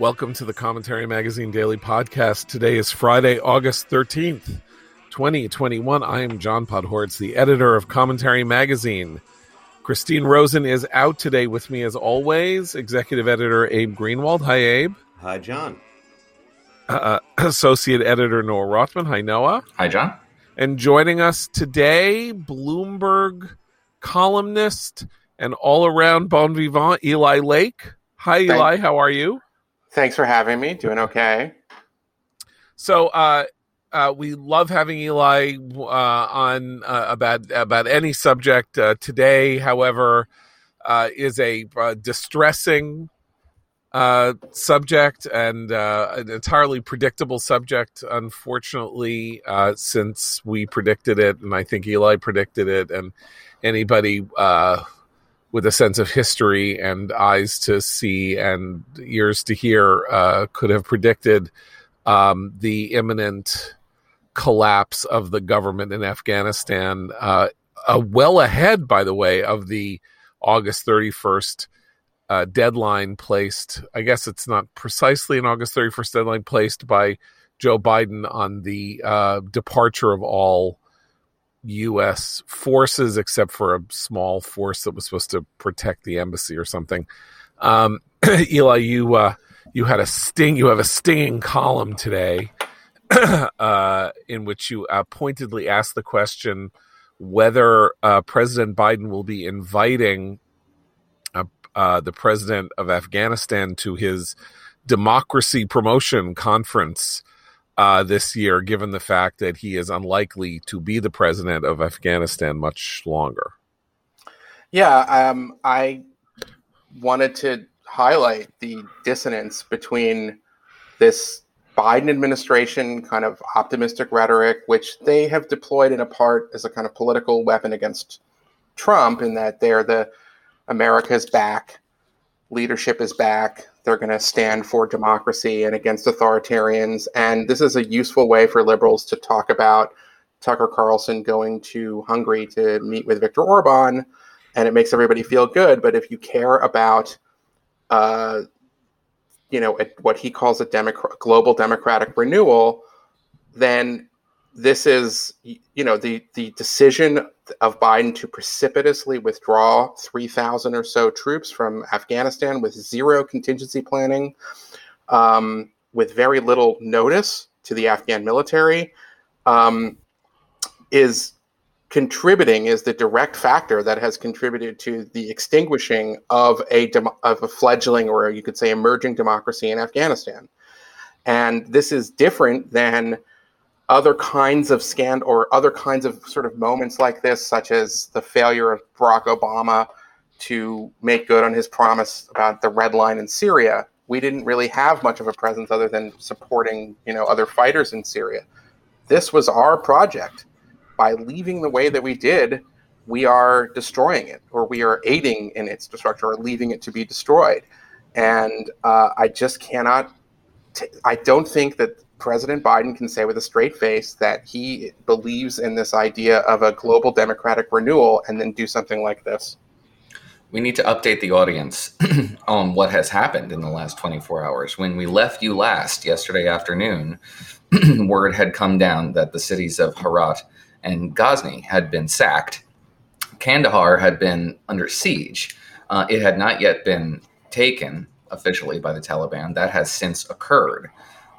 Welcome to the Commentary Magazine Daily Podcast. Today is Friday, August 13th, 2021. I am John Podhoretz, the editor of Commentary Magazine. Christine Rosen is out today with me as always. Executive editor Abe Greenwald. Hi, Abe. Hi, John. Uh, Associate editor Noah Rothman. Hi, Noah. Hi, John. And joining us today, Bloomberg columnist and all around bon vivant, Eli Lake. Hi, Eli. How are you? Thanks for having me. Doing okay. So, uh, uh, we love having Eli uh, on uh, about about any subject. Uh, today, however, uh, is a uh, distressing subject and an entirely predictable subject. Unfortunately, since we predicted it, and I think Eli predicted it, and anybody with a sense of history and eyes to see and ears to hear uh, could have predicted um, the imminent collapse of the government in Afghanistan, uh, uh, well ahead, by the way, of the August 31st uh, deadline placed. I guess it's not precisely an August 31st deadline placed by Joe Biden on the uh, departure of all U.S. forces, except for a small force that was supposed to protect the embassy or something. Um, Eli, you uh, you had a sting. You have a stinging column today, uh, in which you uh, pointedly asked the question whether uh, President Biden will be inviting uh, uh, the president of Afghanistan to his democracy promotion conference uh, this year, given the fact that he is unlikely to be the president of Afghanistan much longer. Yeah, um, I wanted to highlight the dissonance between this Biden administration kind of optimistic rhetoric, which they have deployed in a part as a kind of political weapon against Trump, in that they're the America's back, leadership is back, they're going to stand for democracy and against authoritarians. And this is a useful way for liberals to talk about Tucker Carlson going to Hungary to meet with Viktor Orban, and it makes everybody feel good. But if you care about, uh, you know, what he calls a democrat, global democratic renewal, then this is, you know, the the decision of Biden to precipitously withdraw 3,000 or so troops from Afghanistan with zero contingency planning, um, with very little notice to the Afghan military, um, is contributing is the direct factor that has contributed to the extinguishing of a dem- of a fledgling or you could say emerging democracy in Afghanistan. And this is different than other kinds of scan or other kinds of sort of moments like this, such as the failure of Barack Obama to make good on his promise about the red line in Syria. We didn't really have much of a presence other than supporting, you know, other fighters in Syria. This was our project. By leaving the way that we did, we are destroying it, or we are aiding in its destruction, or leaving it to be destroyed. And uh, I just cannot. I don't think that President Biden can say with a straight face that he believes in this idea of a global democratic renewal and then do something like this. We need to update the audience on what has happened in the last 24 hours. When we left you last yesterday afternoon, word had come down that the cities of Herat and Ghazni had been sacked. Kandahar had been under siege. Uh, it had not yet been taken officially by the Taliban. That has since occurred.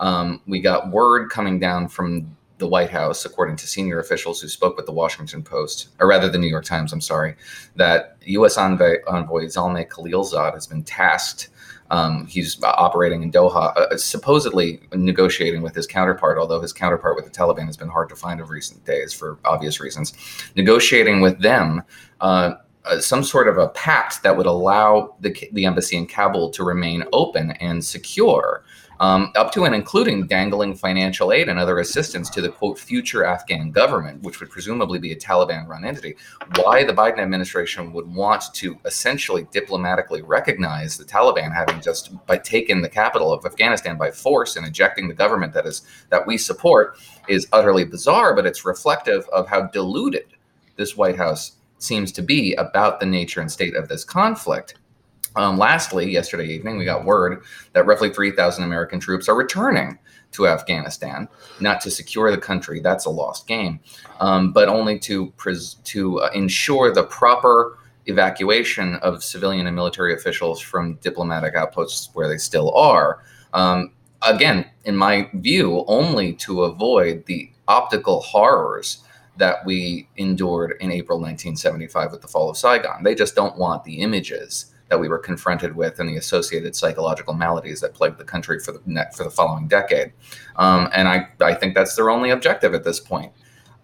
Um, we got word coming down from the White House, according to senior officials who spoke with the Washington Post, or rather the New York Times, I'm sorry, that U.S. envoy, envoy Zalmay Khalilzad has been tasked. Um, he's operating in Doha, uh, supposedly negotiating with his counterpart, although his counterpart with the Taliban has been hard to find of recent days for obvious reasons. Negotiating with them. Uh, uh, some sort of a pact that would allow the, the embassy in Kabul to remain open and secure um, up to and including dangling financial aid and other assistance to the quote future Afghan government, which would presumably be a Taliban run entity. Why the Biden administration would want to essentially diplomatically recognize the Taliban having just by taken the capital of Afghanistan by force and ejecting the government that is that we support is utterly bizarre, but it's reflective of how deluded this White House seems to be about the nature and state of this conflict. Um, lastly, yesterday evening, we got word that roughly 3,000 American troops are returning to Afghanistan, not to secure the country. That's a lost game, um, but only to pres- to uh, ensure the proper evacuation of civilian and military officials from diplomatic outposts where they still are. Um, again, in my view, only to avoid the optical horrors that we endured in April 1975 with the fall of Saigon. They just don't want the images that we were confronted with and the associated psychological maladies that plagued the country for the for the following decade. Um, and I, I think that's their only objective at this point.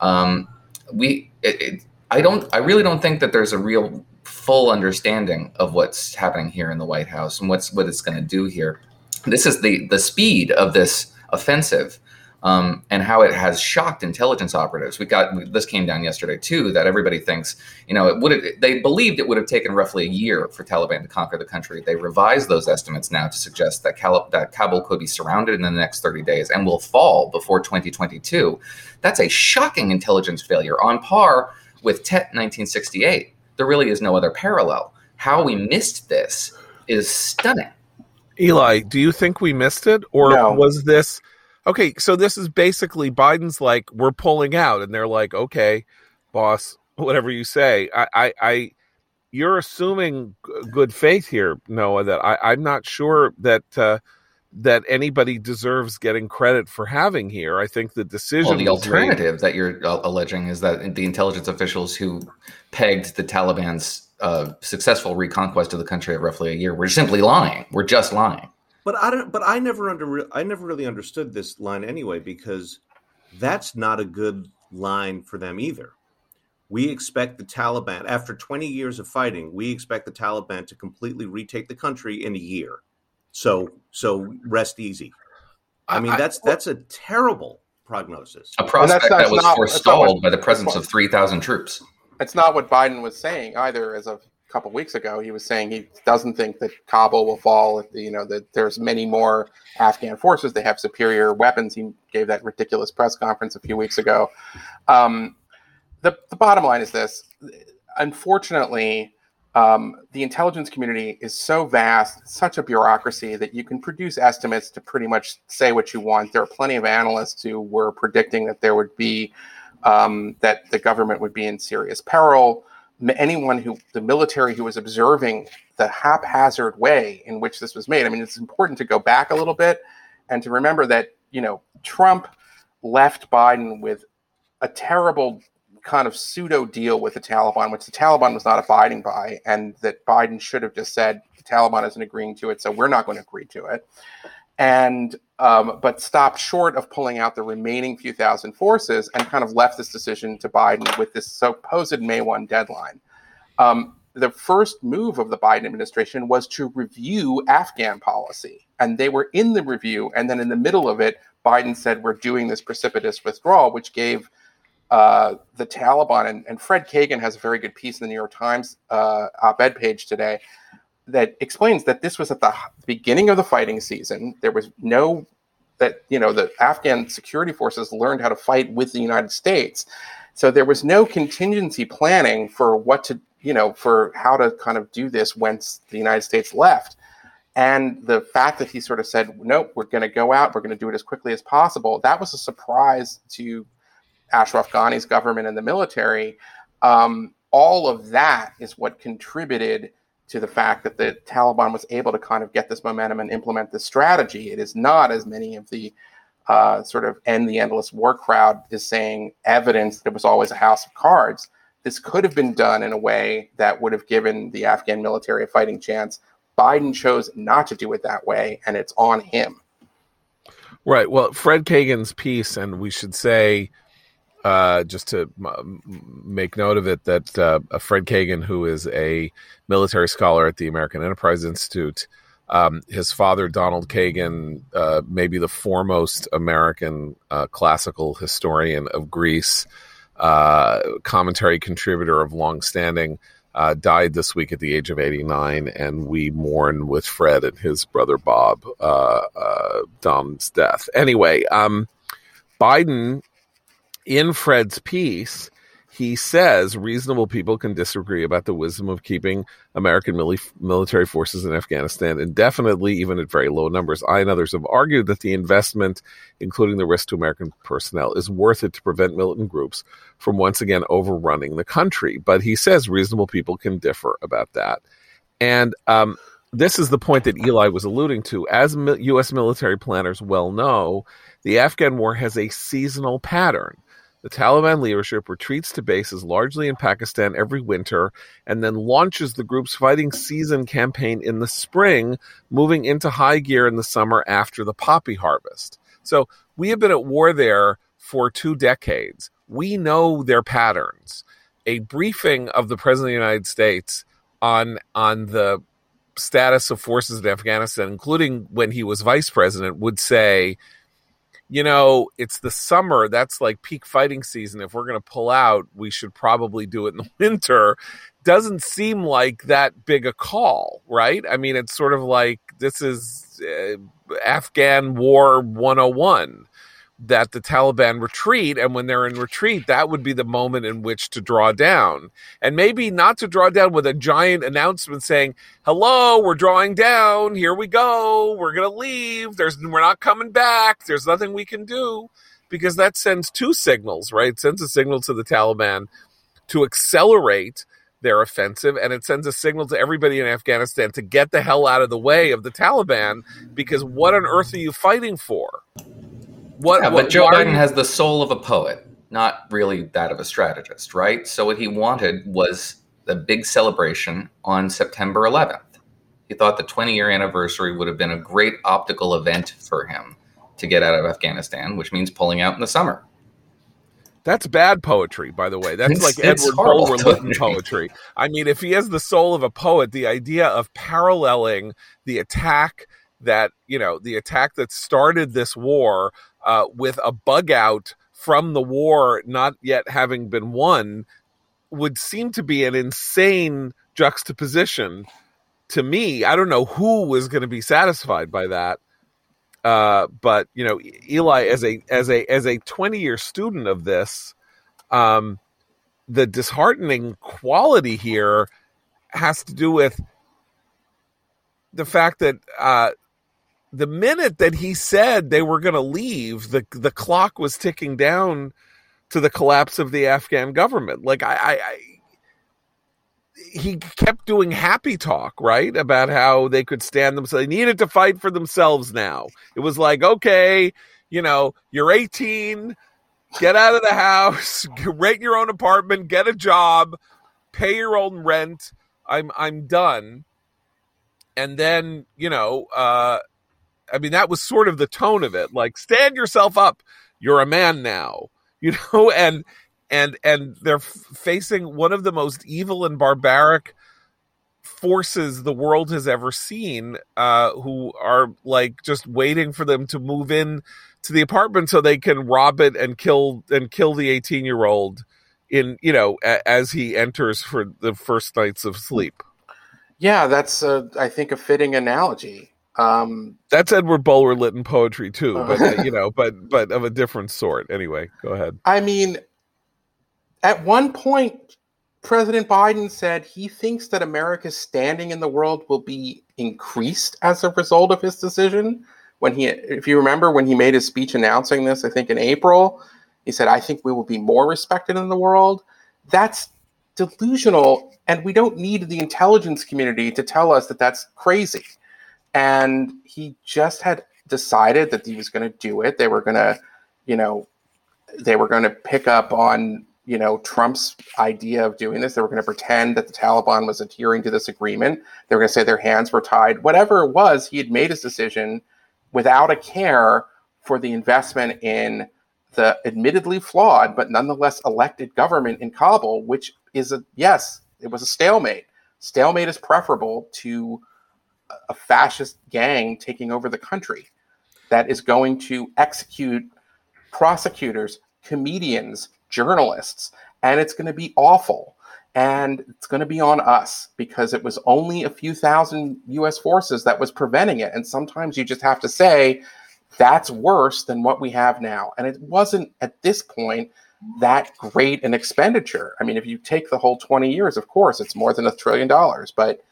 Um, we it, it, I don't I really don't think that there's a real full understanding of what's happening here in the White House and what's what it's going to do here. This is the the speed of this offensive um, and how it has shocked intelligence operatives. We got this came down yesterday too. That everybody thinks, you know, it would they believed it would have taken roughly a year for Taliban to conquer the country. They revised those estimates now to suggest that, Cal- that Kabul could be surrounded in the next 30 days and will fall before 2022. That's a shocking intelligence failure on par with Tet 1968. There really is no other parallel. How we missed this is stunning. Eli, do you think we missed it, or no. was this? Okay, so this is basically Biden's like, we're pulling out, and they're like, okay, boss, whatever you say. I, I, I you're assuming good faith here, Noah. That I, I'm not sure that uh, that anybody deserves getting credit for having here. I think the decision. Well, the alternative made... that you're uh, alleging is that the intelligence officials who pegged the Taliban's uh, successful reconquest of the country at roughly a year were simply lying. We're just lying. But I don't. But I never under. I never really understood this line anyway because that's not a good line for them either. We expect the Taliban after 20 years of fighting. We expect the Taliban to completely retake the country in a year. So so rest easy. I mean that's that's a terrible prognosis. A prospect that was not, forestalled by the presence of 3,000 troops. That's not what Biden was saying either as of couple weeks ago, he was saying he doesn't think that Kabul will fall. You know that there's many more Afghan forces. They have superior weapons. He gave that ridiculous press conference a few weeks ago. Um, the the bottom line is this: unfortunately, um, the intelligence community is so vast, such a bureaucracy that you can produce estimates to pretty much say what you want. There are plenty of analysts who were predicting that there would be um, that the government would be in serious peril anyone who the military who was observing the haphazard way in which this was made. I mean, it's important to go back a little bit and to remember that you know Trump left Biden with a terrible kind of pseudo deal with the Taliban, which the Taliban was not abiding by, and that Biden should have just said the Taliban isn't agreeing to it, so we're not going to agree to it. And um, but stopped short of pulling out the remaining few thousand forces and kind of left this decision to Biden with this supposed May 1 deadline. Um, the first move of the Biden administration was to review Afghan policy. And they were in the review. And then in the middle of it, Biden said, We're doing this precipitous withdrawal, which gave uh, the Taliban, and, and, Fred Kagan has a very good piece in the New York Times uh, op ed page today that explains that this was at the beginning of the fighting season. There was no that you know the Afghan security forces learned how to fight with the United States, so there was no contingency planning for what to you know for how to kind of do this once the United States left. And the fact that he sort of said, "Nope, we're going to go out. We're going to do it as quickly as possible," that was a surprise to Ashraf Ghani's government and the military. Um, all of that is what contributed to the fact that the Taliban was able to kind of get this momentum and implement this strategy. It is not, as many of the uh, sort of end the endless war crowd is saying, evidence that it was always a house of cards. This could have been done in a way that would have given the Afghan military a fighting chance. Biden chose not to do it that way, and it's on him. Right. Well, Fred Kagan's piece, and we should say uh, just to m- make note of it, that uh, Fred Kagan, who is a military scholar at the American Enterprise Institute, um, his father, Donald Kagan, uh, maybe the foremost American uh, classical historian of Greece, uh, commentary contributor of long standing, uh, died this week at the age of 89, and we mourn with Fred and his brother Bob Don's death. Anyway, um, Biden in Fred's piece, he says reasonable people can disagree about the wisdom of keeping American mili- military forces in Afghanistan indefinitely, even at very low numbers. I and others have argued that the investment, including the risk to American personnel, is worth it to prevent militant groups from once again overrunning the country. But he says reasonable people can differ about that. And um, this is the point that Eli was alluding to. As U.S. military planners well know, the Afghan war has a seasonal pattern the Taliban leadership retreats to bases largely in Pakistan every winter and then launches the group's fighting season campaign in the spring, moving into high gear in the summer after the poppy harvest. So we have been at war there for two decades. We know their patterns. A briefing of the President of the United States on on the status of forces in Afghanistan, including when he was vice president, would say you know, it's the summer. That's like peak fighting season. If we're going to pull out, we should probably do it in the winter. Doesn't seem like that big a call, right? I mean, it's sort of like this is uh, Afghan War 101 that the Taliban retreat. And when they're in retreat, that would be the moment in which to draw down. And maybe not to draw down with a giant announcement saying, hello, we're drawing down. Here we go. We're going to leave. There's, we're not coming back. There's nothing we can do because that sends two signals, right? It sends a signal to the Taliban to accelerate their offensive and it sends a signal to everybody in Afghanistan to get the hell out of the way of the Taliban because what on earth are you fighting for? What, yeah, what, but Joe Biden has the soul of a poet, not really that of a strategist, right? So what he wanted was the big celebration on September 11th. He thought the 20 year anniversary would have been a great optical event for him to get out of Afghanistan, which means pulling out in the summer. That's bad poetry, by the way. That's it's, like it's Edward Bulwer Lytton poetry. I mean, if he has the soul of a poet, the idea of paralleling the attack that, you know, the attack that started this war uh, with a bug out from the war not yet having been won would seem to be an insane juxtaposition to me. I don't know who was going to be satisfied by that. Uh, but you know, Eli, as a as a as a twenty year student of this, um, the disheartening quality here has to do with the fact that uh, the minute that he said they were going to leave, the the clock was ticking down to the collapse of the Afghan government. Like I, I, I he kept doing happy talk, right? About how they could stand themselves. They needed to fight for themselves now. It was like, okay, you know, you're 18, get out of the house, rent your own apartment, get a job, pay your own rent. I'm I'm done. And then, you know, uh I mean, that was sort of the tone of it. Like, stand yourself up. You're a man now, you know, and, and, and they're facing one of the most evil and barbaric forces the world has ever seen, uh, who are like just waiting for them to move in to the apartment so they can rob it and kill, and kill the 18 year old in, you know, a, as he enters for the first nights of sleep. Yeah, that's, a, I think, a fitting analogy. Um, That's Edward Bulwer Lytton poetry too, but uh, you know, but but of a different sort. Anyway, go ahead. I mean, at one point, President Biden said he thinks that America's standing in the world will be increased as a result of his decision. When he, if you remember, when he made his speech announcing this, I think in April, he said, "I think we will be more respected in the world." That's delusional, and we don't need the intelligence community to tell us that that's crazy and he just had decided that he was going to do it. They were going to, you know, they were going to pick up on you know Trump's idea of doing this. They were going to pretend that the Taliban was adhering to this agreement. They were going to say their hands were tied. Whatever it was, he had made his decision without a care for the investment in the admittedly flawed but nonetheless elected government in Kabul, which is a yes, it was a stalemate. Stalemate is preferable to a fascist gang taking over the country that is going to execute prosecutors, comedians, journalists, and it's going to be awful. And it's going to be on us because it was only a few thousand US forces that was preventing it. And sometimes you just have to say, that's worse than what we have now. And it wasn't at this point that great an expenditure. I mean, if you take the whole 20 years, of course, it's more than a trillion dollars, but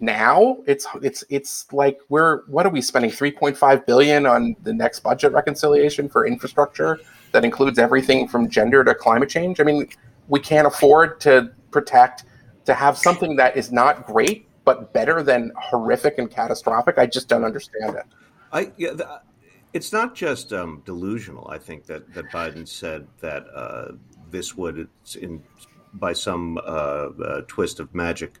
now it's it's it's like we're what are we spending 3.5 billion on the next budget reconciliation for infrastructure that includes everything from gender to climate change? I mean, we can't afford to protect to have something that is not great but better than horrific and catastrophic. I just don't understand it. I yeah, the, it's not just um, delusional. I think that that Biden said that uh, this would, in by some uh, uh, twist of magic,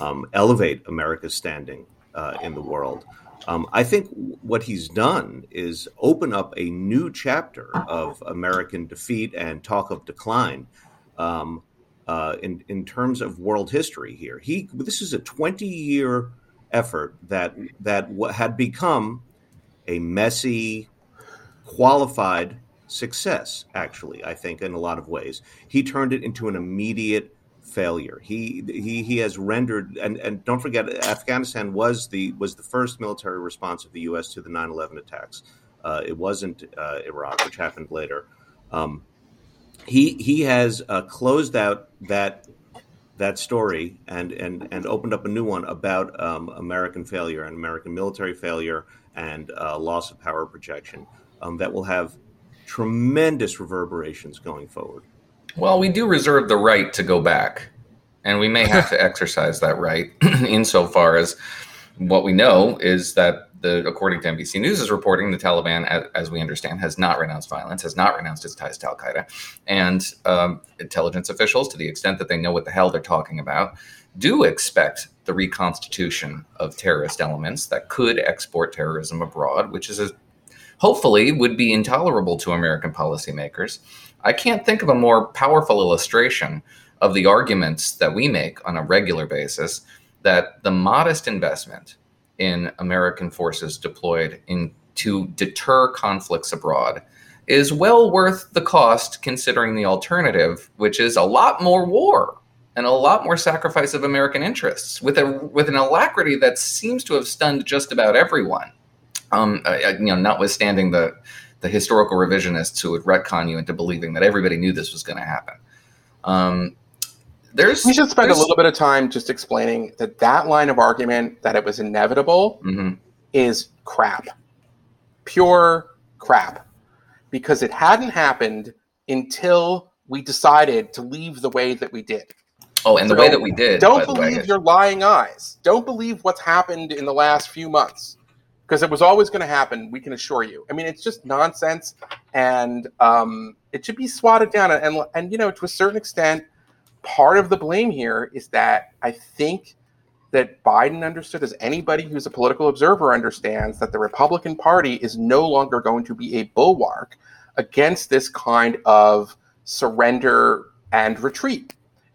um, elevate America's standing uh, in the world. Um, I think what he's done is open up a new chapter of American defeat and talk of decline um, uh, in in terms of world history. Here, he this is a twenty year effort that that had become a messy, qualified success. Actually, I think in a lot of ways, he turned it into an immediate failure. He he he has rendered and and don't forget Afghanistan was the was the first military response of the U.S. to the 9/11 attacks. Uh, it wasn't uh, Iraq, which happened later. Um, he he has uh, closed out that that story and and and opened up a new one about um, American failure and American military failure and uh, loss of power projection um, that will have tremendous reverberations going forward. Well, we do reserve the right to go back, and we may have to exercise that right insofar as what we know is that the according to NBC News is reporting the Taliban, as, as we understand, has not renounced violence, has not renounced its ties to Al Qaeda, and um, intelligence officials, to the extent that they know what the hell they're talking about, do expect the reconstitution of terrorist elements that could export terrorism abroad, which is a, hopefully would be intolerable to American policymakers. I can't think of a more powerful illustration of the arguments that we make on a regular basis that the modest investment in American forces deployed in to deter conflicts abroad is well worth the cost considering the alternative, which is a lot more war and a lot more sacrifice of American interests with a with an alacrity that seems to have stunned just about everyone. Um, you know, notwithstanding the the historical revisionists who would retcon you into believing that everybody knew this was going to happen. Um, there's we should spend a little bit of time just explaining that that line of argument that it was inevitable mm-hmm. is crap, pure crap, because it hadn't happened until we decided to leave the way that we did. Oh, and so the way that we did. Don't believe your lying eyes. Don't believe what's happened in the last few months because it was always going to happen. We can assure you. I mean, it's just nonsense, and um, it should be swatted down. And and you know, to a certain extent, part of the blame here is that I think that Biden understood, as anybody who's a political observer understands, that the Republican Party is no longer going to be a bulwark against this kind of surrender and retreat.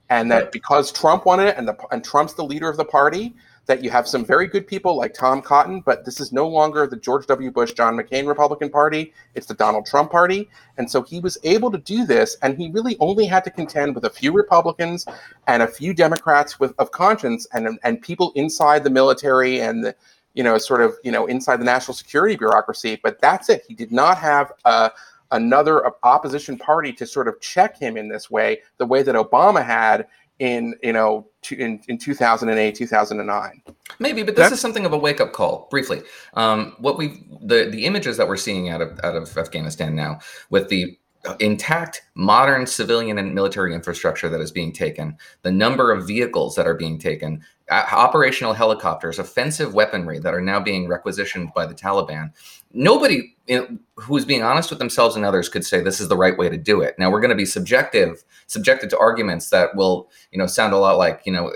And that because Trump wanted it and, the, and Trump's the leader of the party, that you have some very good people like Tom Cotton, but this is no longer the George W. Bush, John McCain Republican Party. It's the Donald Trump Party. And so he was able to do this, and he really only had to contend with a few Republicans and a few Democrats with of conscience and, and people inside the military and the, you know, sort of, you know, inside the national security bureaucracy. But that's it. He did not have a another opposition party to sort of check him in this way, the way that Obama had in you know in, in 2008 2009 maybe but this That's, is something of a wake-up call briefly. Um, what we the the images that we're seeing out of out of afghanistan now with the intact modern civilian and military infrastructure that is being taken the number of vehicles that are being taken operational helicopters offensive weaponry that are now being requisitioned by the taliban nobody who's being honest with themselves and others could say this is the right way to do it. Now we're going to be subjective, subjected to arguments that will, you know, sound a lot like, you know,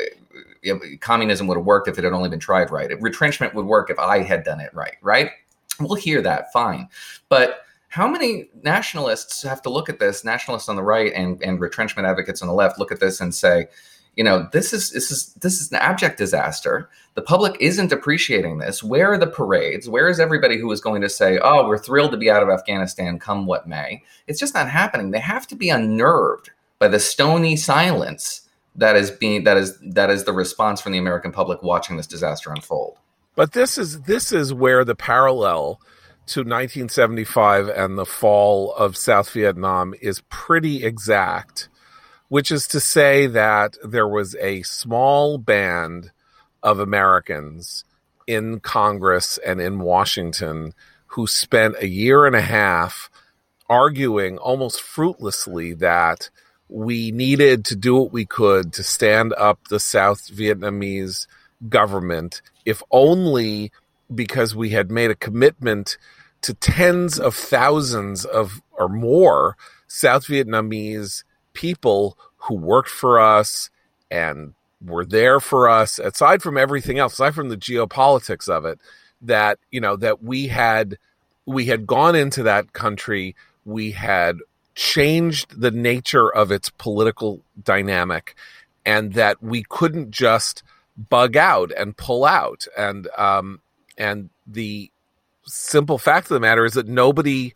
communism would have worked if it had only been tried right. Retrenchment would work if I had done it right, right? We'll hear that, fine. But how many nationalists have to look at this, nationalists on the right and, and retrenchment advocates on the left look at this and say, you know this is this is this is an abject disaster. The public isn't appreciating this. Where are the parades? Where is everybody who is going to say oh we're thrilled to be out of afghanistan come what may? It's just not happening. They have to be unnerved by the stony silence that is being that is that is the response from the american public watching this disaster unfold. But this is this is where the parallel to 1975 and the fall of South Vietnam is pretty exact, which is to say that there was a small band of Americans in Congress and in Washington who spent a year and a half arguing almost fruitlessly that we needed to do what we could to stand up the South Vietnamese government, if only because we had made a commitment to tens of thousands of or more South Vietnamese people who worked for us and were there for us aside from everything else aside from the geopolitics of it that you know that we had we had gone into that country we had changed the nature of its political dynamic and that we couldn't just bug out and pull out. And um and the simple fact of the matter is that nobody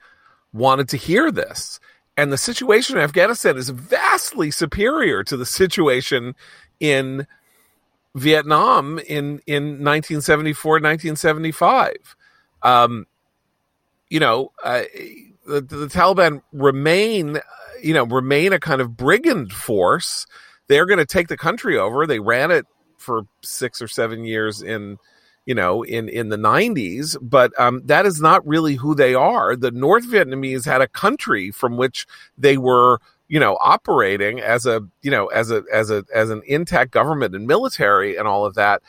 wanted to hear this and the situation in Afghanistan is vastly superior to the situation in Vietnam in in 1974 1975 um you know uh, the, the Taliban remain you know remain a kind of brigand force. They're going to take the country over. They ran it for 6 or 7 years in you know in in the 90s but um, that is not really who they are. The north vietnamese had a country from which they were you know operating as a you know as a as a as an intact government and military and all of that.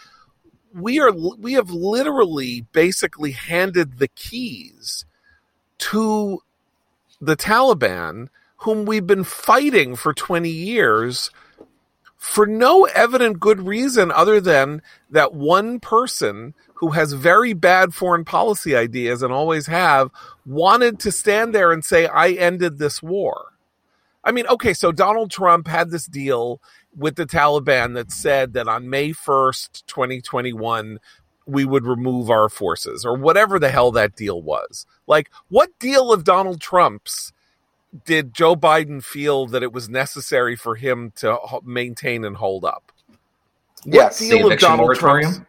We are we have literally basically handed the keys to the Taliban whom we've been fighting for 20 years for no evident good reason other than that one person who has very bad foreign policy ideas and always have wanted to stand there and say I ended this war I mean, okay, so Donald Trump had this deal with the Taliban that said that on May 1st, 2021, we would remove our forces or whatever the hell that deal was. Like, what deal of Donald Trump's did Joe Biden feel that it was necessary for him to maintain and hold up? What yes, deal of Donald moratorium? Trump's?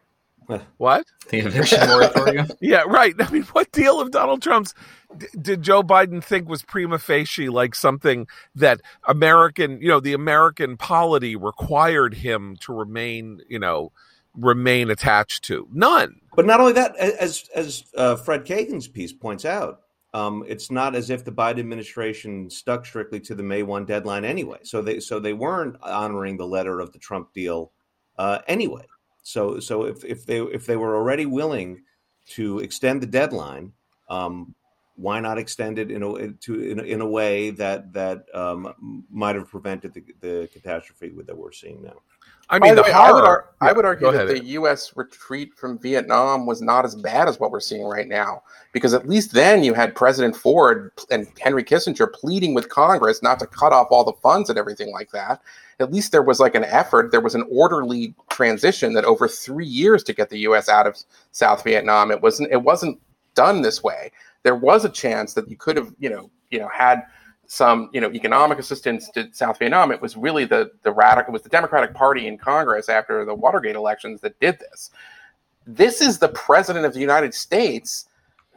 What? The eviction moratorium? yeah, right. I mean, what deal of Donald Trump's d- did Joe Biden think was prima facie like something that American, you know, the American polity required him to remain, you know, remain attached to? None. But not only that, as as uh, Fred Kagan's piece points out, um, it's not as if the Biden administration stuck strictly to the May one deadline anyway. So they so they weren't honoring the letter of the Trump deal uh, anyway. So so if, if they if they were already willing to extend the deadline, um, why not extend it in a to in in a way that that um, might have prevented the, the catastrophe that we're seeing now? I mean, way, I, would ar- yeah, I would argue that the U.S. retreat from Vietnam was not as bad as what we're seeing right now, because at least then you had President Ford and Henry Kissinger pleading with Congress not to cut off all the funds and everything like that at least there was like an effort. There was an orderly transition that over three years to get the U.S. out of South Vietnam. It wasn't. It wasn't done this way. There was a chance that you could have, you know, you know, had some, you know, economic assistance to South Vietnam. It was really the the radical, was the Democratic Party in Congress after the Watergate elections that did this. This is the president of the United States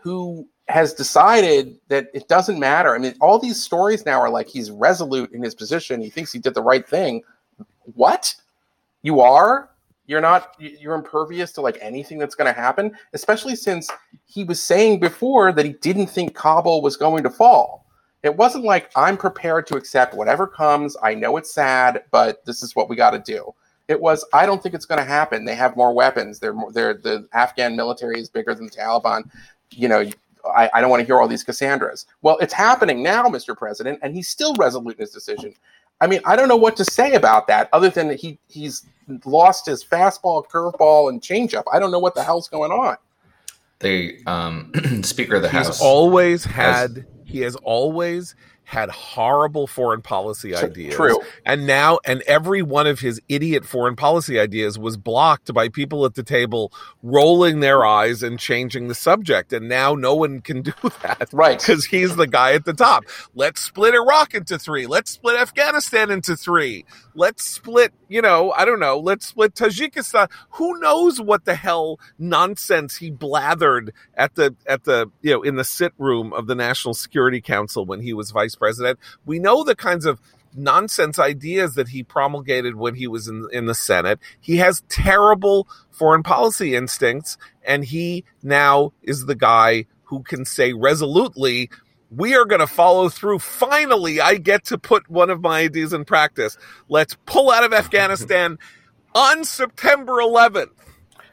who has decided that it doesn't matter. I mean, all these stories now are like he's resolute in his position. He thinks he did the right thing. What? You are? You're not you're impervious to like anything that's going to happen, especially since he was saying before that he didn't think Kabul was going to fall. It wasn't like I'm prepared to accept whatever comes. I know it's sad, but this is what we got to do. It was I don't think it's going to happen. They have more weapons. They're more, they're the Afghan military is bigger than the Taliban. You know, I, I don't want to hear all these Cassandras. Well, it's happening now, Mr. President, and he's still resolute in his decision. I mean, I don't know what to say about that other than that he he's lost his fastball, curveball, and changeup. I don't know what the hell's going on. The um, Speaker of the he's House always had has, he has always had horrible foreign policy ideas. True. And now, and every one of his idiot foreign policy ideas was blocked by people at the table rolling their eyes and changing the subject. And now no one can do that. Right. Because he's the guy at the top. Let's split Iraq into three. Let's split Afghanistan into three. Let's split, you know, I don't know, let's split Tajikistan. Who knows what the hell nonsense he blathered at the, at the, you know, in the sit room of the National Security Council when he was vice president. We know the kinds of nonsense ideas that he promulgated when he was in, in the Senate. He has terrible foreign policy instincts, and he now is the guy who can say resolutely, we are going to follow through. Finally, I get to put one of my ideas in practice. Let's pull out of Afghanistan on September 11th.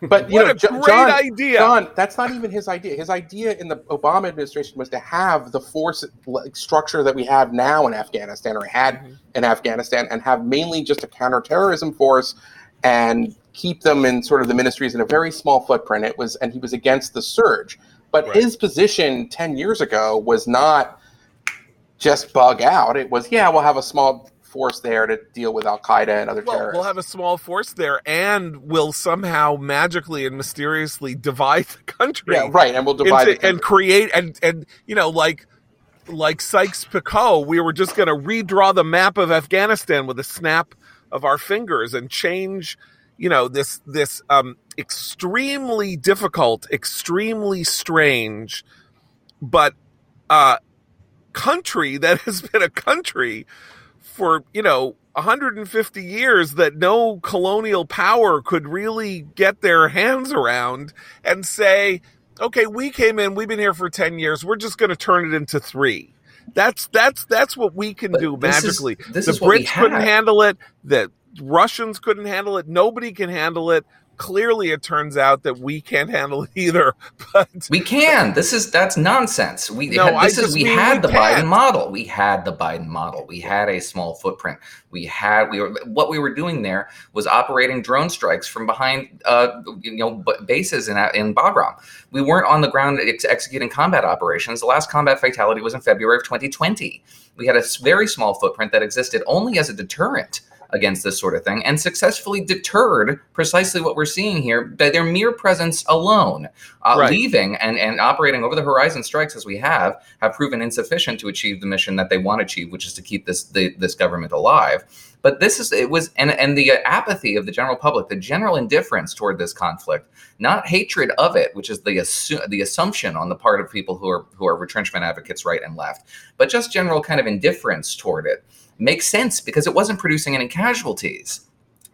But you what know, a Jo- great John, idea! John, that's not even his idea. His idea in the Obama administration was to have the force structure that we have now in Afghanistan, or had Mhm. in Afghanistan, and have mainly just a counterterrorism force, and keep them in sort of the ministries in a very small footprint. It was, and he was against the surge. But Right. his position ten years ago was not just bug out. It was, yeah, we'll have a small force there to deal with Al Qaeda and other Well, terrorists. we'll have a small force there, and we'll somehow magically and mysteriously divide the country. yeah, right, and we'll divide into- and create and and you know like like Sykes-Picot, we were just going to redraw the map of Afghanistan with a snap of our fingers and change, you know, this this um, extremely difficult, extremely strange, but uh, country that has been a country for you know 150 years that no colonial power could really get their hands around and say okay we came in we've been here for 10 years we're just going to turn it into 3 that's that's that's what we can But do this is- magically. this the is what we brits couldn't handle it the russians couldn't handle it nobody can handle it clearly it turns out that we can't handle it either but We can. This is that's nonsense. We No, had, I this is we had we the can't. Biden model. We had the Biden model. We had a small footprint. We had we were what we were doing there was operating drone strikes from behind uh, you know bases in in Bagram. We weren't on the ground ex- executing combat operations. The last combat fatality was in February of 2020. We had a very small footprint that existed only as a deterrent against this sort of thing and successfully deterred precisely what we're seeing here by their mere presence alone. Uh, Right. leaving and, and operating over the horizon strikes as we have have proven insufficient to achieve the mission that they want to achieve which is to keep this the, this government alive. But this is it was and and the apathy of the general public the general indifference toward this conflict not hatred of it which is the assu- the assumption on the part of people who are who are retrenchment advocates right and left but just general kind of indifference toward it makes sense because it wasn't producing any casualties.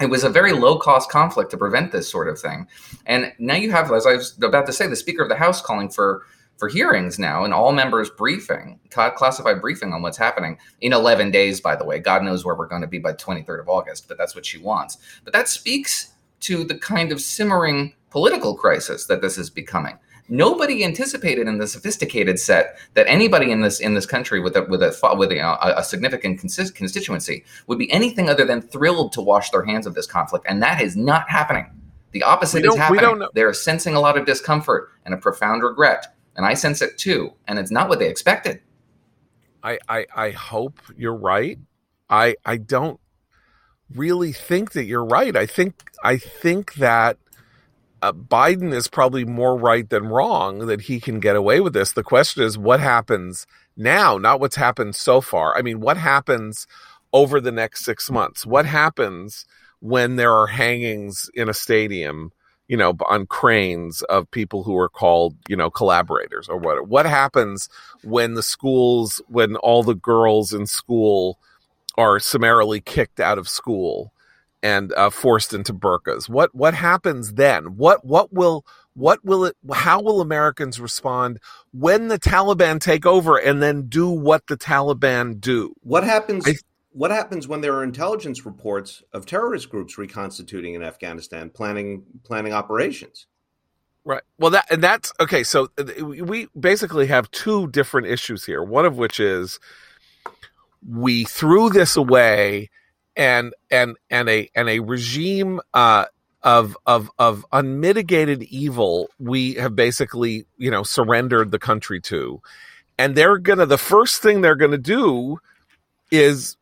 It was a very low cost conflict to prevent this sort of thing. And now you have as i was about to say the speaker of the house calling for for hearings now and all members briefing classified briefing on what's happening in 11 days by the way. God knows where we're going to be by 23rd of august but that's what she wants. But that speaks to the kind of simmering political crisis that this is becoming nobody anticipated in the sophisticated set that anybody in this in this country with a with a with a, a, significant consist- constituency would be anything other than thrilled to wash their hands of this conflict and that is not happening the opposite is happening they're sensing a lot of discomfort and a profound regret and i sense it too and it's not what they expected I, I I hope you're right. I I don't really think that you're right. I think I think that uh, Biden is probably more right than wrong that he can get away with this. The question is what happens now, not what's happened so far. I mean, what happens over the next 6 months? What happens when there are hangings in a stadium? you know, on cranes of people who are called, you know, collaborators or what. What happens when the schools, when all the girls in school are summarily kicked out of school and uh, forced into burqas? What what happens then? What what will what will it? How will Americans respond when the Taliban take over and then do what the Taliban do? What happens? I- what happens when there are intelligence reports of terrorist groups reconstituting in Afghanistan, planning planning operations? Right. Well, that and that's okay. So uh, we basically have two different issues here. One of which is we threw this away, and and and a and a regime uh, of of of unmitigated evil we have basically you know surrendered the country to, and they're gonna the first thing they're gonna do is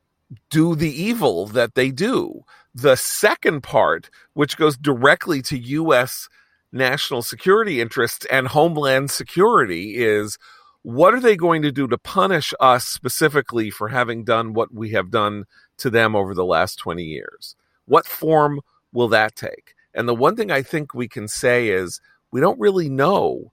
do the evil that they do. The second part, which goes directly to U.S. national security interests and homeland security, is what are they going to do to punish us specifically for having done what we have done to them over the last 20 years? What form will that take? And the one thing I think we can say is we don't really know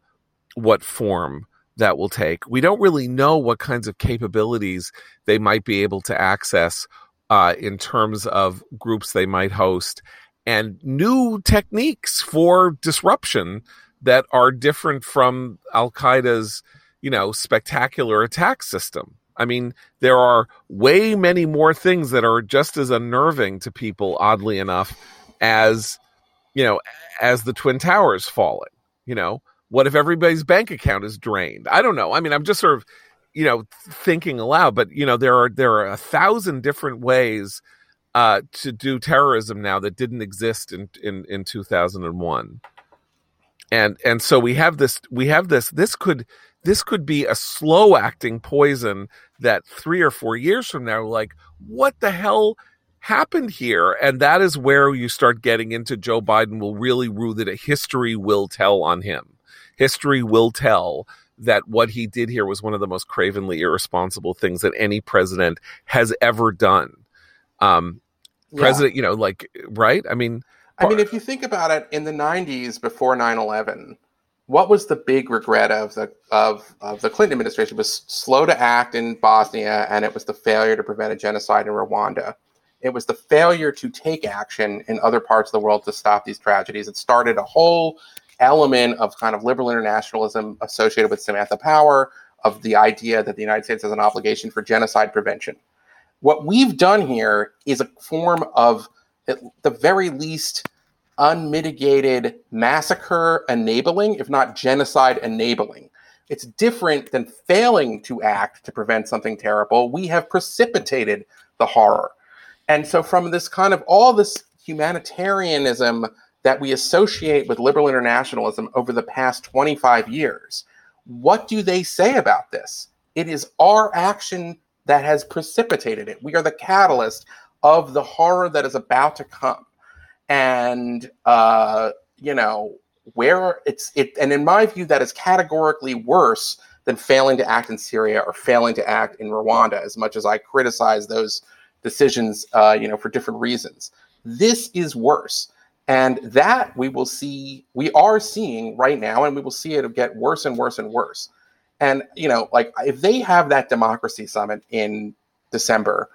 what form that will take. We don't really know what kinds of capabilities they might be able to access uh, in terms of groups they might host and new techniques for disruption that are different from Al Qaeda's, you know, spectacular attack system. I mean, there are way many more things that are just as unnerving to people, oddly enough, as you know, as the Twin Towers falling. You know, what if everybody's bank account is drained? I don't know. I mean, I'm just sort of, you know, thinking aloud. But you know, there are there are a thousand different ways uh, to do terrorism now that didn't exist in in in 2001. And and so we have this we have this this could this could be a slow acting poison that 3 or 4 years from now like what the hell happened here and that is where you start getting into Joe Biden will really rue that a history will tell on him history will tell that what he did here was one of the most cravenly irresponsible things that any president has ever done. Um, yeah. President, you know, like, right? I mean, I mean, if you think about it, in the '90s before 9/11, what was the big regret of the of of the Clinton administration? It was slow to act in Bosnia, and it was the failure to prevent a genocide in Rwanda. It was the failure to take action in other parts of the world to stop these tragedies. It started a whole element of kind of liberal internationalism associated with Samantha Power, of the idea that the United States has an obligation for genocide prevention. What we've done here is a form of, at the very least, unmitigated massacre enabling, if not genocide enabling. It's different than failing to act to prevent something terrible. We have precipitated the horror. And so, from this kind of all this humanitarianism that we associate with liberal internationalism over the past 25 years. What do they say about this? It is our action that has precipitated it. We are the catalyst of the horror that is about to come. And, uh, you know, where it's it, and in my view, that is categorically worse than failing to act in Syria or failing to act in Rwanda, as much as I criticize those decisions, uh, you know, for different reasons. This is worse. And that we will see, we are seeing right now, and we will see it get worse and worse and worse. And, you know, like if they have that democracy summit in December,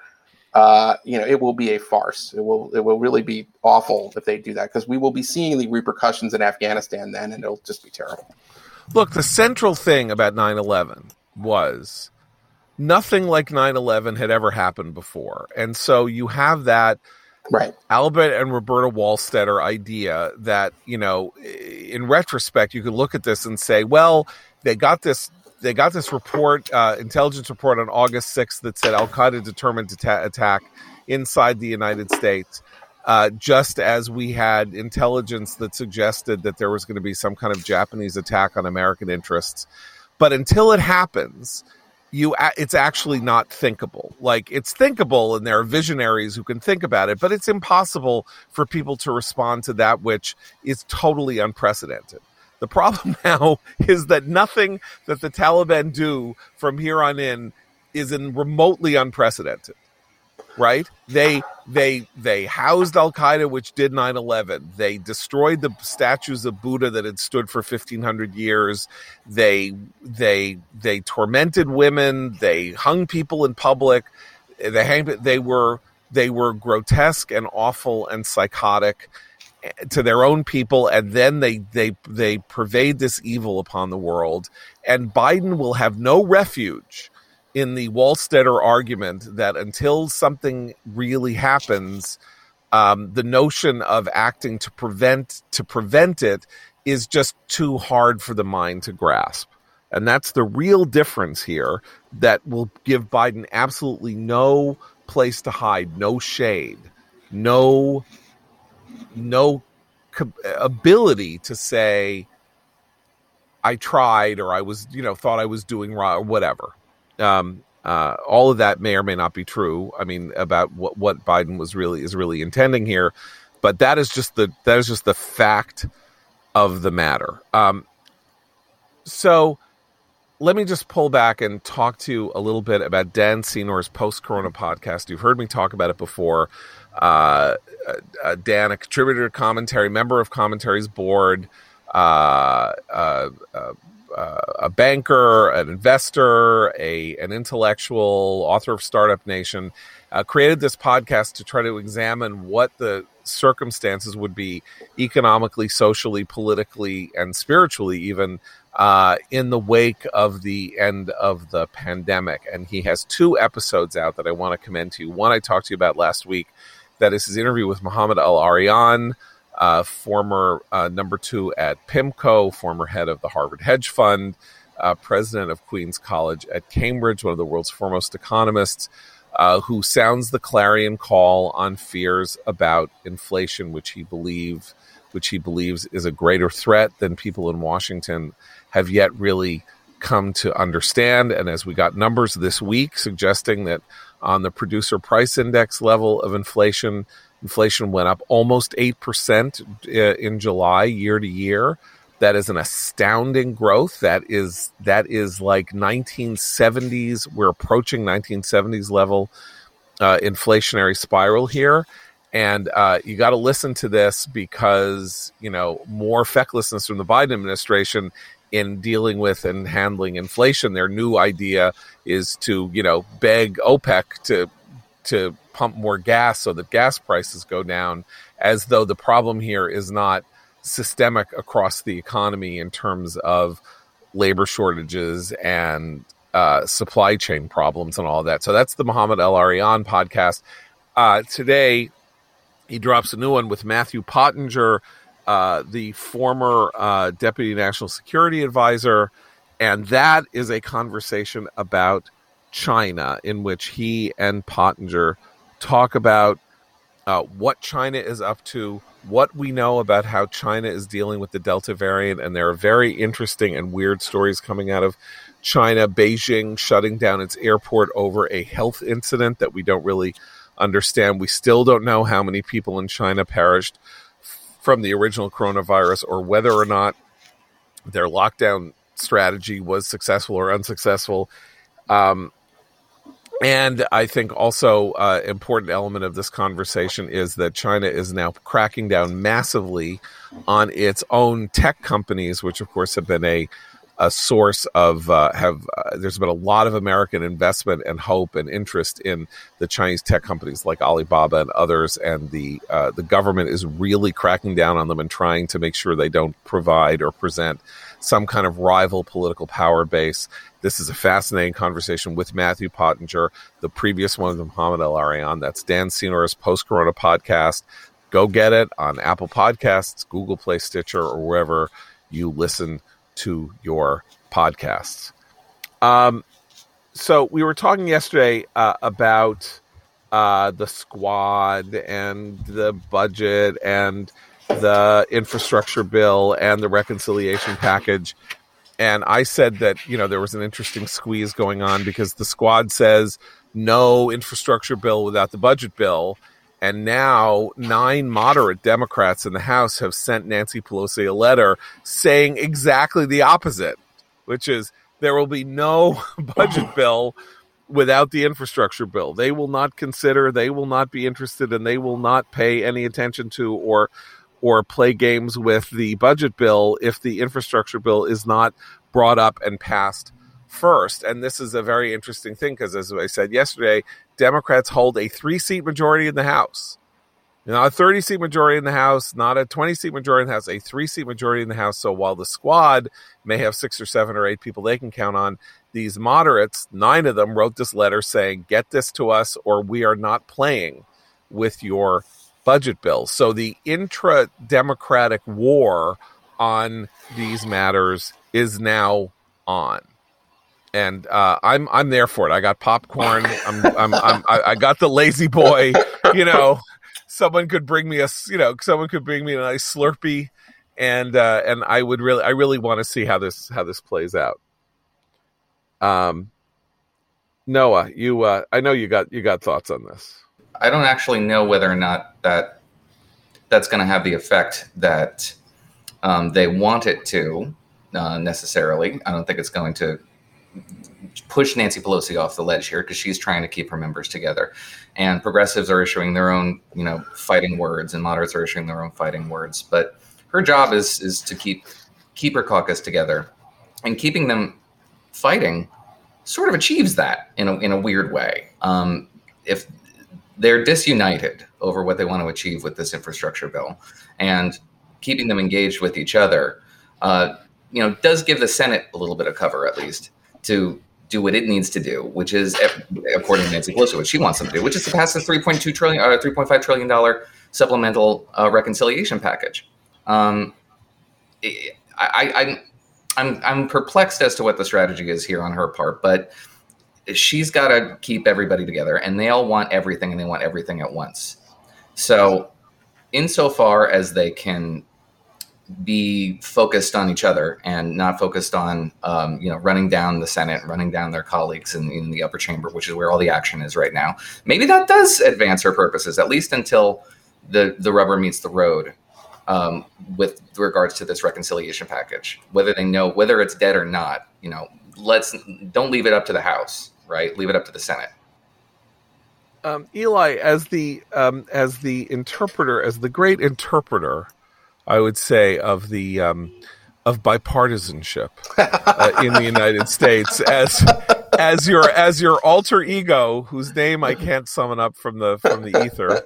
uh, you know, it will be a farce. It will, it will really be awful if they do that because we will be seeing the repercussions in Afghanistan then, and it'll just be terrible. Look, the central thing about 9 11 was nothing like 9 11 had ever happened before. And so you have that right albert and roberta wohlstetter idea that you know in retrospect you could look at this and say well they got this they got this report uh, intelligence report on august 6th that said al-qaeda determined to ta- attack inside the united states uh, just as we had intelligence that suggested that there was going to be some kind of japanese attack on american interests. But until it happens you it's actually not thinkable. Like it's thinkable and there are visionaries who can think about it but it's impossible for people to respond to that which is totally unprecedented the problem now is that nothing that the taliban do from here on in is in remotely unprecedented right? They they they housed Al Qaeda, which did 9/11. They destroyed the statues of Buddha that had stood for 1500 years. They they they tormented women. They hung people in public. They hanged, they were they were grotesque and awful and psychotic to their own people and then they they they pervade this evil upon the world and Biden will have no refuge in the Wohlstetter argument that until something really happens, um, the notion of acting to prevent to prevent it is just too hard for the mind to grasp. And that's the real difference here that will give Biden absolutely no place to hide, no shade, no no ability to say I tried or I was, you know, thought I was doing wrong or whatever. Um, uh, all of that may or may not be true. I mean, about what what Biden was really is really intending here, but that is just the that is just the fact of the matter. Um, so let me just pull back and talk to you a little bit about Dan Senor's post Corona podcast. You've heard me talk about it before. Uh, uh, Dan, a contributor commentary, member of commentary's board, uh, uh, a banker, an investor, a an intellectual, author of Startup Nation, created this podcast to try to examine what the circumstances would be economically, socially, politically, and spiritually, even uh, in the wake of the end of the pandemic. And he has two episodes out that I want to commend to you. One I talked to you about last week. That is his interview with Mohamed El-Erian uh, former uh, number two at PIMCO, former head of the Harvard Hedge Fund, uh, president of Queens College at Cambridge, one of the world's foremost economists, uh, who sounds the clarion call on fears about inflation, which he believes, which he believes is a greater threat than people in Washington have yet really come to understand. And as we got numbers this week suggesting that on the producer price index level of inflation, Inflation went up almost 8% uh, in July year to year. That is an astounding growth. That is that is like 1970s. We're approaching 1970s level uh, inflationary spiral here, and uh, you got to listen to this because you know more fecklessness from the Biden administration in dealing with and handling inflation. Their new idea is to you know beg OPEC to to pump more gas so that gas prices go down, as though the problem here is not systemic across the economy in terms of labor shortages and uh, supply chain problems and all that. So that's the Mohamed El-Erian podcast. Uh, today, he drops a new one with Matthew Pottinger, uh, the former uh, Deputy National Security Advisor. And that is a conversation about China in which he and Pottinger talk about uh, what China is up to, what we know about how China is dealing with the Delta variant, and there are very interesting and weird stories coming out of China, Beijing shutting down its airport over a health incident that we don't really understand. We still don't know how many people in China perished from the original coronavirus or whether or not their lockdown strategy was successful or unsuccessful. Um, and I think also uh, important element of this conversation is that China is now cracking down massively on its own tech companies, which of course have been a a source of uh, have uh, there's been a lot of American investment and hope and interest in the Chinese tech companies like Alibaba and others, and the uh, the government is really cracking down on them and trying to make sure they don't provide or present some kind of rival political power base. This is a fascinating conversation with Matthew Pottinger. The previous one with Mohamed El-Erian. That's Dan Senor's post Corona podcast. Go get it on Apple Podcasts, Google Play, Stitcher, or wherever you listen to your podcasts. Um, so we were talking yesterday uh, about uh, the squad and the budget and the infrastructure bill and the reconciliation package. And I said that, you know, there was an interesting squeeze going on because the squad says no infrastructure bill without the budget bill. And now nine moderate Democrats in the House have sent Nancy Pelosi a letter saying exactly the opposite, which is there will be no budget bill without the infrastructure bill. They will not consider, they will not be interested, and they will not pay any attention to or or play games with the budget bill if the infrastructure bill is not brought up and passed first. And this is a very interesting thing because, as I said yesterday, Democrats hold a three seat majority in the House. Not a 30 seat majority in the House, not a 20 seat majority in the House, a three seat majority in the House. So while the squad may have six or seven or eight people they can count on, these moderates, nine of them wrote this letter saying, Get this to us, or we are not playing with your budget bill. So the intra democratic war on these matters is now on and uh, I'm I'm there for it. I got popcorn. I'm, I'm, I'm I got the La-Z-Boy. You know, someone could bring me a you know someone could bring me a nice Slurpee, and uh, and I would really I really want to see how this how this plays out. Um, Noah, you uh, I know you got you got thoughts on this. I don't actually know whether or not that that's going to have the effect that um, they want it to uh, necessarily. I don't think it's going to push Nancy Pelosi off the ledge here because she's trying to keep her members together. And progressives are issuing their own, you know, fighting words, and moderates are issuing their own fighting words. But her job is is to keep keep her caucus together, and keeping them fighting sort of achieves that in a in a weird way. Um, if they're disunited over what they want to achieve with this infrastructure bill, and keeping them engaged with each other, uh, you know, does give the Senate a little bit of cover at least to do what it needs to do, which is, according to Nancy Pelosi, what she wants them to do, which is to pass the 3.2 trillion, uh, 3.5 trillion dollar supplemental uh, reconciliation package. Um, I, I, I'm, I'm perplexed as to what the strategy is here on her part, but she's got to keep everybody together, and they all want everything, and they want everything at once. So, insofar as they can be focused on each other and not focused on um, you know running down the Senate, running down their colleagues in, in, the upper chamber, which is where all the action is right now. Maybe that does advance her purposes, at least until the the rubber meets the road um, with regards to this reconciliation package. Whether they know whether it's dead or not, you know, let's don't leave it up to the House, right? Leave it up to the Senate. Um, Eli, as the um, as the interpreter, as the great interpreter I would say, of the um, of bipartisanship uh, in the United States as as your as your alter ego, whose name I can't summon up from the from the ether.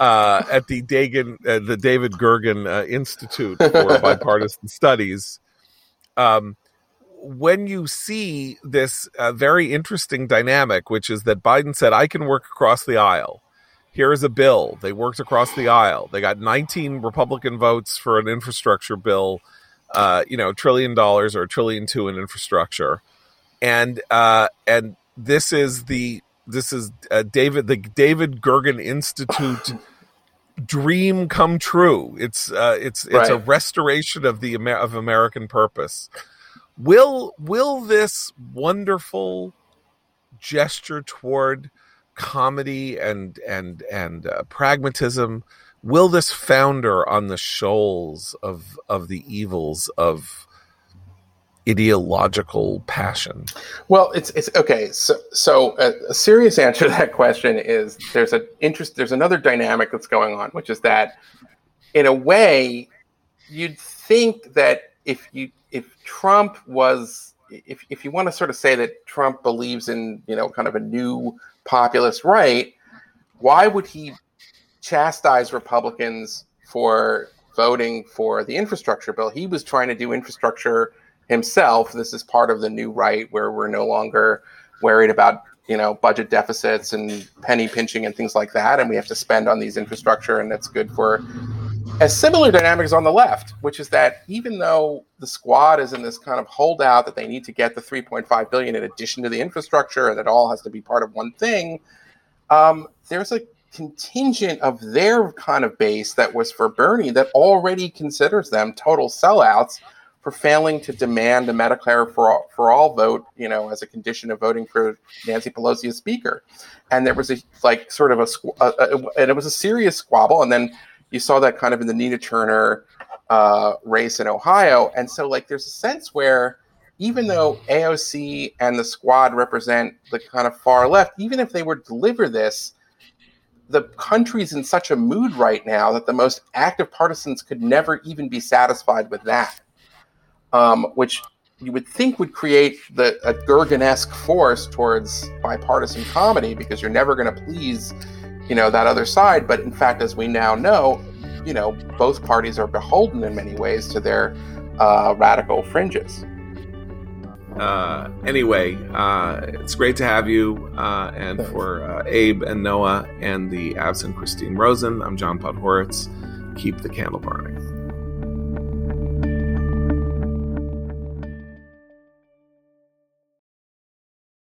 Uh, at the Dagan, uh, the David Gergen uh, Institute for Bipartisan Studies, um, when you see this uh, very interesting dynamic, which is that Biden said, "I can work across the aisle," here is a bill. They worked across the aisle. They got 19 Republican votes for an infrastructure bill, uh, you know, trillion dollars or a trillion two in infrastructure, and uh, and this is the this is uh, David the David Gergen Institute dream come true. It's uh, it's it's right. a restoration of the of American purpose. Will will this wonderful gesture toward comity and and and uh, pragmatism will this founder on the shoals of of the evils of ideological passion? Well it's it's okay so so a, a, serious answer to that question is there's an interest there's another dynamic that's going on which is that in a way you'd think that if you if trump was if, if you want to sort of say that trump believes in you know kind of a new populist right, why would he chastise Republicans for voting for the infrastructure bill? He was trying to do infrastructure himself. This is part of the new right where we're no longer worried about you know budget deficits and penny pinching and things like that and we have to spend on these infrastructure and that's good for a similar dynamic is on the left which is that even though the squad is in this kind of holdout that they need to get the 3.5 billion in addition to the infrastructure and it all has to be part of one thing um, there's a contingent of their kind of base that was for bernie that already considers them total sellouts for failing to demand a Medicare for all, for all vote, you know, as a condition of voting for Nancy Pelosi as Speaker. And there was a like sort of a, a, a and it was a serious squabble. And then you saw that kind of in the Nina Turner uh, race in Ohio. And so like there's a sense where even though AOC and the squad represent the kind of far left, even if they were to deliver this, the country's in such a mood right now that the most active partisans could never even be satisfied with that um, which you would think would create the a Gergen-esque force towards bipartisan comity because you're never going to please, you know, that other side. But in fact, as we now know, you know, both parties are beholden in many ways to their uh, radical fringes. Uh, anyway, uh, it's great to have you. Uh, and for uh, Abe and Noah and the absent Christine Rosen, I'm John Podhoretz. Keep the candle burning.